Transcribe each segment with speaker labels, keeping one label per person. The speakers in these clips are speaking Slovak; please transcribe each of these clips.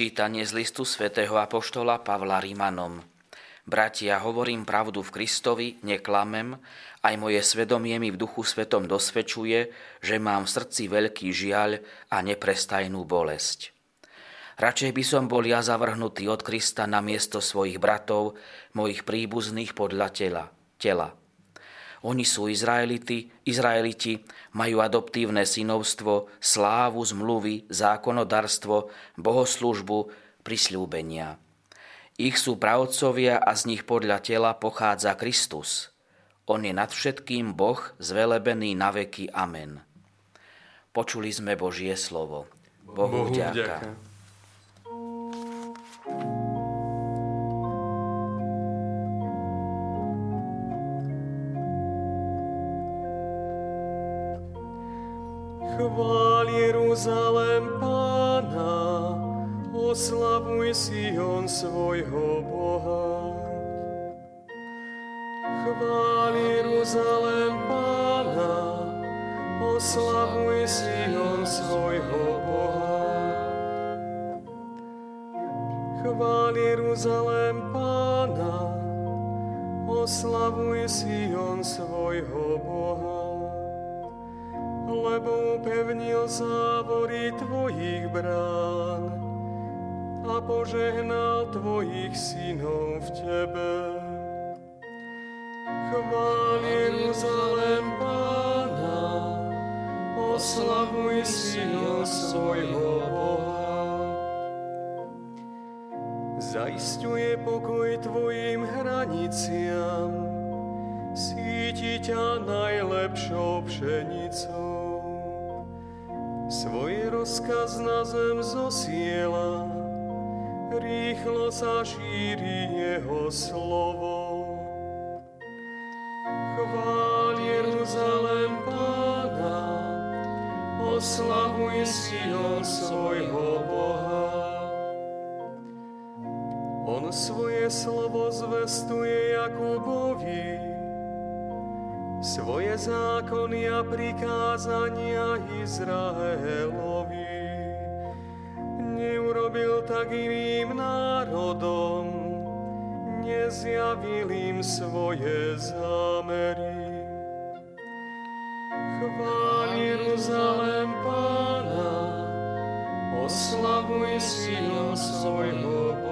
Speaker 1: Čítanie z listu svätého Apoštola Pavla Rímanom. Bratia, hovorím pravdu v Kristovi, neklamem, aj moje svedomie mi v duchu svetom dosvedčuje, že mám v srdci veľký žiaľ a neprestajnú bolesť. Radšej by som bol ja zavrhnutý od Krista na miesto svojich bratov, mojich príbuzných podľa tela. tela. Oni sú Izraeliti, Izraeliti, majú adoptívne synovstvo, slávu, zmluvy, zákonodarstvo, bohoslužbu, prisľúbenia. Ich sú pravcovia a z nich podľa tela pochádza Kristus. On je nad všetkým Boh, zvelebený na veky. Amen. Počuli sme Božie slovo. Bohu, Bohu vďaka. vďaka.
Speaker 2: Chvál Jeruzalém Pána, oslavuj Sion svojho Boha. Chvál Jeruzalém Pána, oslavuj Sion svojho Boha. Chvál Jeruzalém Pána, oslavuj Sion svojho Boha lebo upevnil závory tvojich brán a požehnal tvojich synov v tebe. Chvál Jeruzalém Pána, oslavuj Sion svojho Boha. Zaistuje pokoj tvojim hraniciam, síti ťa najlepšou pšenicou. Svoj rozkaz na zem zosiela, rýchlo sa šíri jeho slovo. Chvál Jeruzalém Pána, oslavuj Sion svojho Boha. On svoje slovo zvestuje Jakubovi, svoje zákony a prikázania Izraelovi. Neurobil tak iným národom, nezjavil im svoje zámery. Chvál Jeruzalém Pána, oslavuj Sion svojho Boha.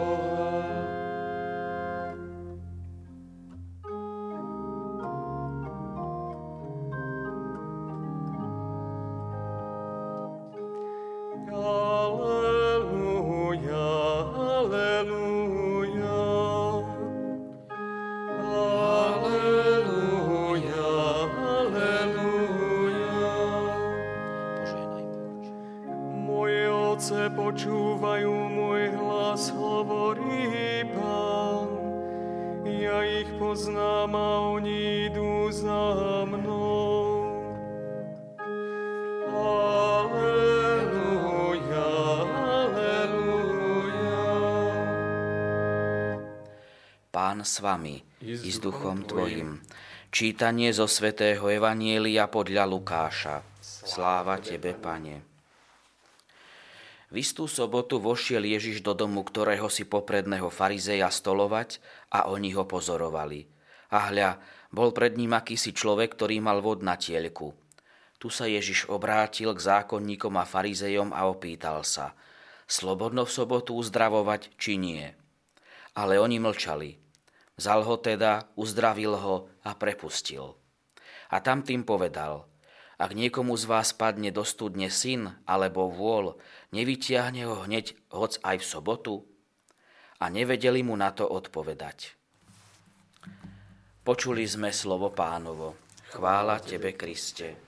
Speaker 2: Ovce počúvajú môj hlas, hovorí Pán. Ja ich poznám a oni idú za mnou. Aleluja, aleluja.
Speaker 1: Pán s vami i s duchom tvojim. Čítanie zo svätého Evanielia podľa Lukáša. Sláva Tebe, Pane. V istú sobotu vošiel Ježiš do domu, ktorého si popredného farizeja stolovať a oni ho pozorovali. A hľa, bol pred ním akýsi človek, ktorý mal vod na tielku. Tu sa Ježiš obrátil k zákonníkom a farizejom a opýtal sa, slobodno v sobotu uzdravovať či nie. Ale oni mlčali. Vzal ho teda, uzdravil ho a prepustil. A tam tým povedal – ak niekomu z vás padne do studne syn alebo vôľ, nevytiahne ho hneď hoc aj v sobotu? A nevedeli mu na to odpovedať. Počuli sme slovo pánovo. Chvála Tebe, Kriste.